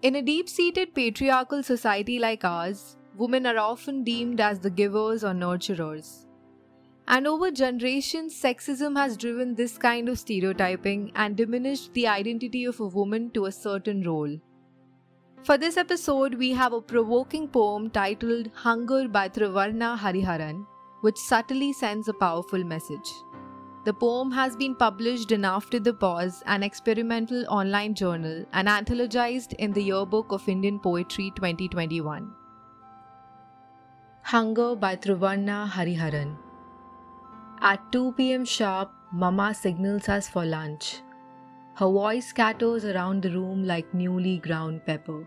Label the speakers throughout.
Speaker 1: In a deep seated patriarchal society like ours, women are often deemed as the givers or nurturers. And over generations, sexism has driven this kind of stereotyping and diminished the identity of a woman to a certain role. For this episode, we have a provoking poem titled Hunger by Trivarna Hariharan, which subtly sends a powerful message. The poem has been published in After the Pause, an experimental online journal, and anthologized in the Yearbook of Indian Poetry 2021. Hunger by Trivarna Hariharan. At 2 pm sharp, Mama signals us for lunch. Her voice scatters around the room like newly ground pepper.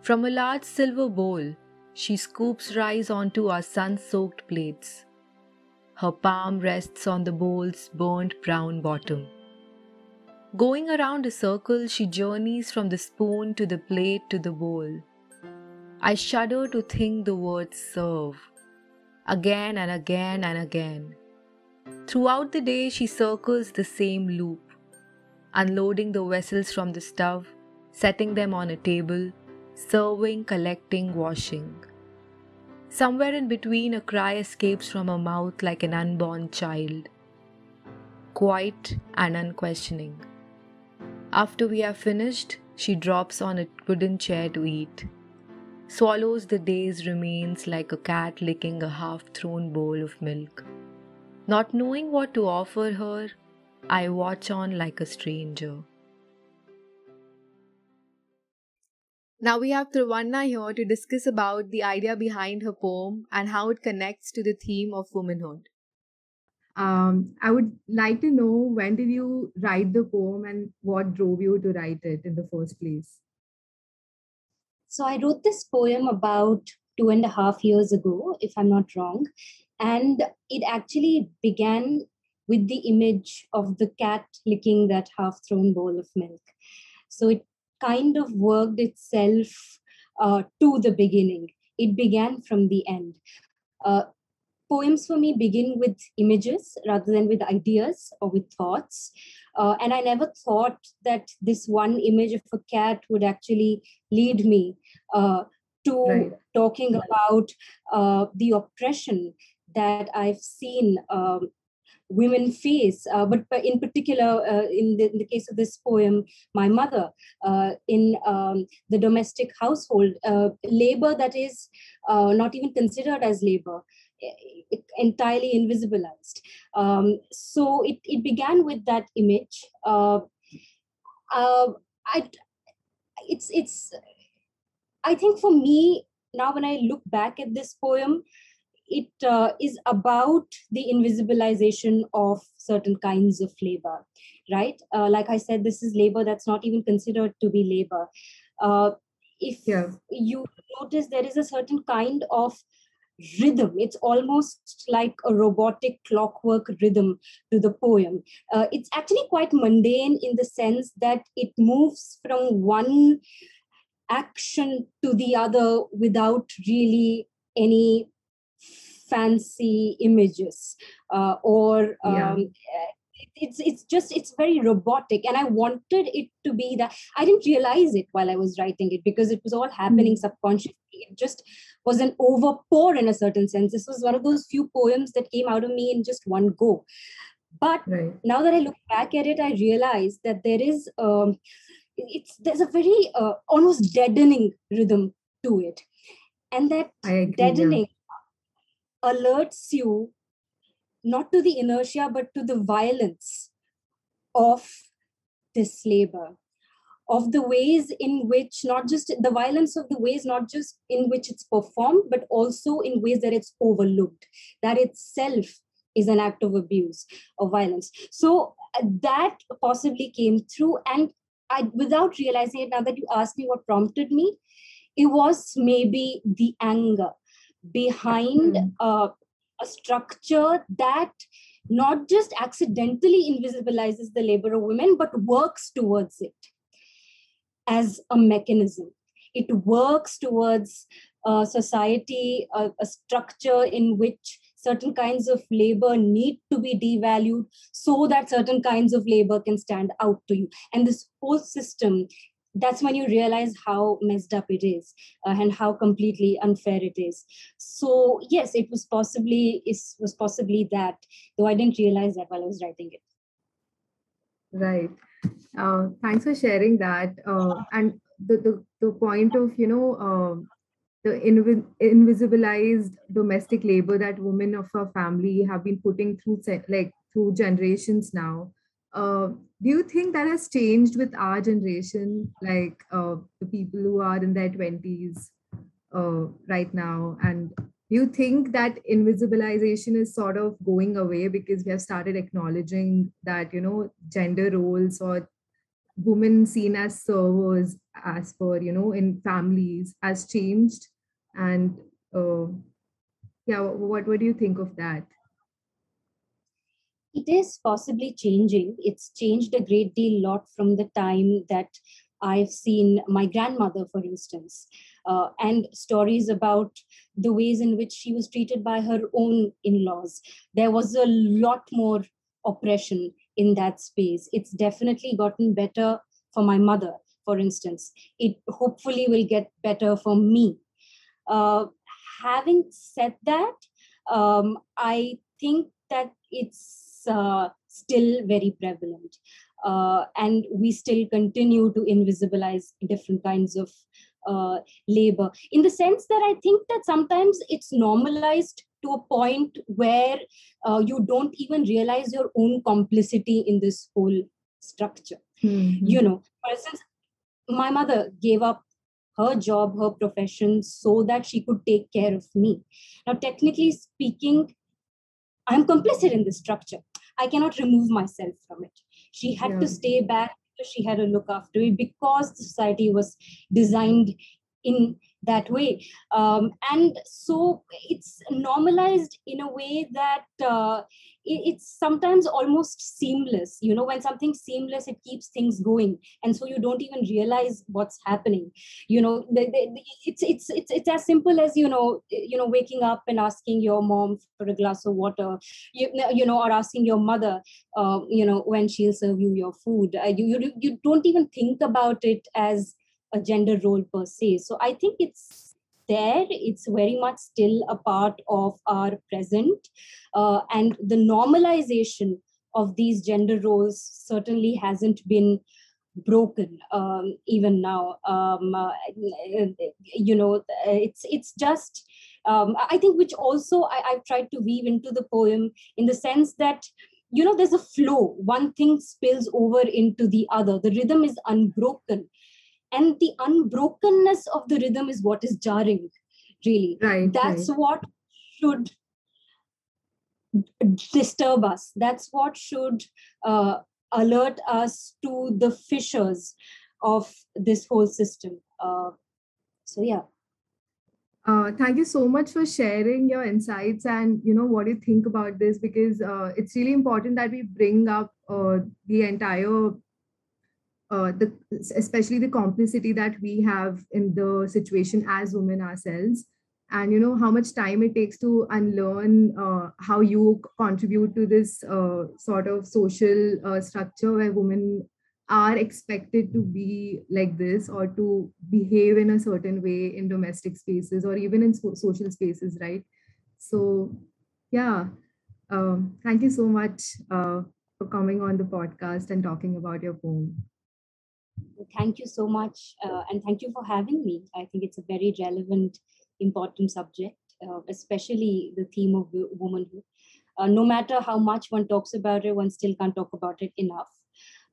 Speaker 1: From a large silver bowl, she scoops rice onto our sun soaked plates. Her palm rests on the bowl's burnt brown bottom. Going around a circle, she journeys from the spoon to the plate to the bowl. I shudder to think the words serve. Again and again and again. Throughout the day, she circles the same loop, unloading the vessels from the stove, setting them on a table, serving, collecting, washing. Somewhere in between, a cry escapes from her mouth like an unborn child, quiet and unquestioning. After we have finished, she drops on a wooden chair to eat, swallows the day's remains like a cat licking a half thrown bowl of milk. Not knowing what to offer her, I watch on like a stranger. Now we have Trivarna here to discuss about the idea behind her poem and how it connects to the theme of womanhood.
Speaker 2: Um, I would like to know when did you write the poem and what drove you to write it in the first place?
Speaker 3: So I wrote this poem about two and a half years ago, if I'm not wrong. And it actually began with the image of the cat licking that half thrown bowl of milk. So it kind of worked itself uh, to the beginning. It began from the end. Uh, poems for me begin with images rather than with ideas or with thoughts. Uh, and I never thought that this one image of a cat would actually lead me uh, to right. talking about uh, the oppression that I've seen um, women face, uh, but, in particular, uh, in, the, in, the, case of this poem, my mother, uh, in um, the domestic household, uh, labor that is uh, not even considered as labor, entirely invisibilized. Um, so it, it began with that image. Uh, I, it's, it's, I think for me, now when I look back at this poem, it uh, is about the invisibilization of certain kinds of labor, right? Uh, like I said, this is labor that's not even considered to be labor. Uh, if yeah. you notice, there is a certain kind of rhythm. It's almost like a robotic clockwork rhythm to the poem. Uh, it's actually quite mundane in the sense that it moves from one action to the other without really any fancy images uh, or um, yeah. it's it's just it's very robotic and i wanted it to be that i didn't realize it while i was writing it because it was all happening mm-hmm. subconsciously it just was an overpour in a certain sense this was one of those few poems that came out of me in just one go but right. now that i look back at it i realize that there is um, it's there's a very uh, almost deadening rhythm to it and that agree, deadening yeah alerts you not to the inertia but to the violence of this labor of the ways in which not just the violence of the ways not just in which it's performed but also in ways that it's overlooked that itself is an act of abuse or violence. So uh, that possibly came through and i without realizing it now that you asked me what prompted me it was maybe the anger behind mm. uh, a structure that not just accidentally invisibilizes the labor of women, but works towards it as a mechanism. It works towards a society, a structure in which certain kinds of labor need to be devalued so that certain kinds of labor can stand out to you. And this whole system that's when you realize how messed up it is uh, and how completely unfair it is. So yes it was possibly it was possibly that though i didn't realize that while i was writing it.
Speaker 2: Right. Uh, thanks for sharing that. Uh, and the, the the point of you know uh, the inv- invisibilized domestic labor that women of our family have been putting through like through generations now uh, do you think that has changed with our generation, like uh, the people who are in their 20s uh, right now? And do you think that invisibilization is sort of going away because we have started acknowledging that, you know, gender roles or women seen as servers as per, you know, in families has changed? And uh, yeah, what, what do you think of that?
Speaker 3: It is possibly changing. It's changed a great deal lot from the time that I've seen my grandmother, for instance, uh, and stories about the ways in which she was treated by her own in laws. There was a lot more oppression in that space. It's definitely gotten better for my mother, for instance. It hopefully will get better for me. Uh, having said that, um, I think that it's uh, still very prevalent. Uh, and we still continue to invisibilize different kinds of uh, labor in the sense that I think that sometimes it's normalized to a point where uh, you don't even realize your own complicity in this whole structure. Mm-hmm. You know, for instance, my mother gave up her job, her profession, so that she could take care of me. Now, technically speaking, I'm complicit in this structure. I cannot remove myself from it. She had yeah. to stay back. She had to look after me because the society was designed in that way um, and so it's normalized in a way that uh, it's sometimes almost seamless. You know when something's seamless it keeps things going. And so you don't even realize what's happening. You know the, the, it's, it's it's it's as simple as you know you know waking up and asking your mom for a glass of water. You, you know or asking your mother uh, you know when she'll serve you your food. Uh, you, you you don't even think about it as a gender role per se. So I think it's there. It's very much still a part of our present. Uh, and the normalization of these gender roles certainly hasn't been broken um, even now um, uh, you know it's it's just um, i think which also I, i've tried to weave into the poem in the sense that you know there's a flow one thing spills over into the other the rhythm is unbroken and the unbrokenness of the rhythm is what is jarring really.
Speaker 2: Right
Speaker 3: that's
Speaker 2: right.
Speaker 3: what should disturb us. That's what should uh, alert us to the fissures of this whole system. Uh, so yeah.
Speaker 2: Uh, thank you so much for sharing your insights and you know what you think about this because uh, it's really important that we bring up uh, the entire uh, the especially the complicity that we have in the situation as women ourselves. And you know how much time it takes to unlearn uh, how you contribute to this uh, sort of social uh, structure where women are expected to be like this or to behave in a certain way in domestic spaces or even in so- social spaces right? So yeah um, thank you so much uh, for coming on the podcast and talking about your poem
Speaker 3: thank you so much uh, and thank you for having me. I think it's a very relevant, important subject, uh, especially the theme of womanhood. Uh, no matter how much one talks about it, one still can't talk about it enough.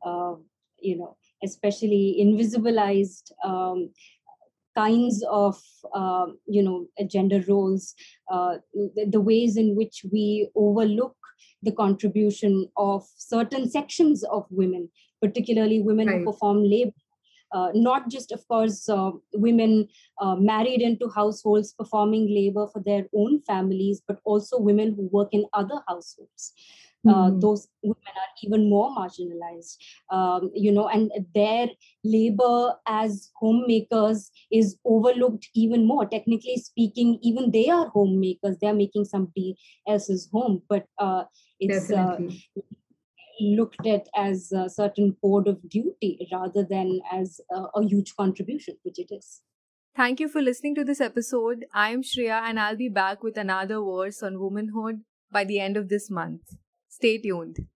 Speaker 3: Uh, you know, especially invisibilized um, kinds of um, you know gender roles, uh, the, the ways in which we overlook the contribution of certain sections of women particularly women right. who perform labor. Uh, not just, of course, uh, women uh, married into households performing labor for their own families, but also women who work in other households. Mm. those women are even more marginalized, um, you know, and their labor as homemakers is overlooked even more. Technically speaking, even they are homemakers; they are making somebody else's home, but uh, it's uh, looked at as a certain code of duty rather than as a, a huge contribution, which it is.
Speaker 1: Thank you for listening to this episode. I am Shreya and I'll be back with another verse on womanhood by the end of this month. Stay tuned.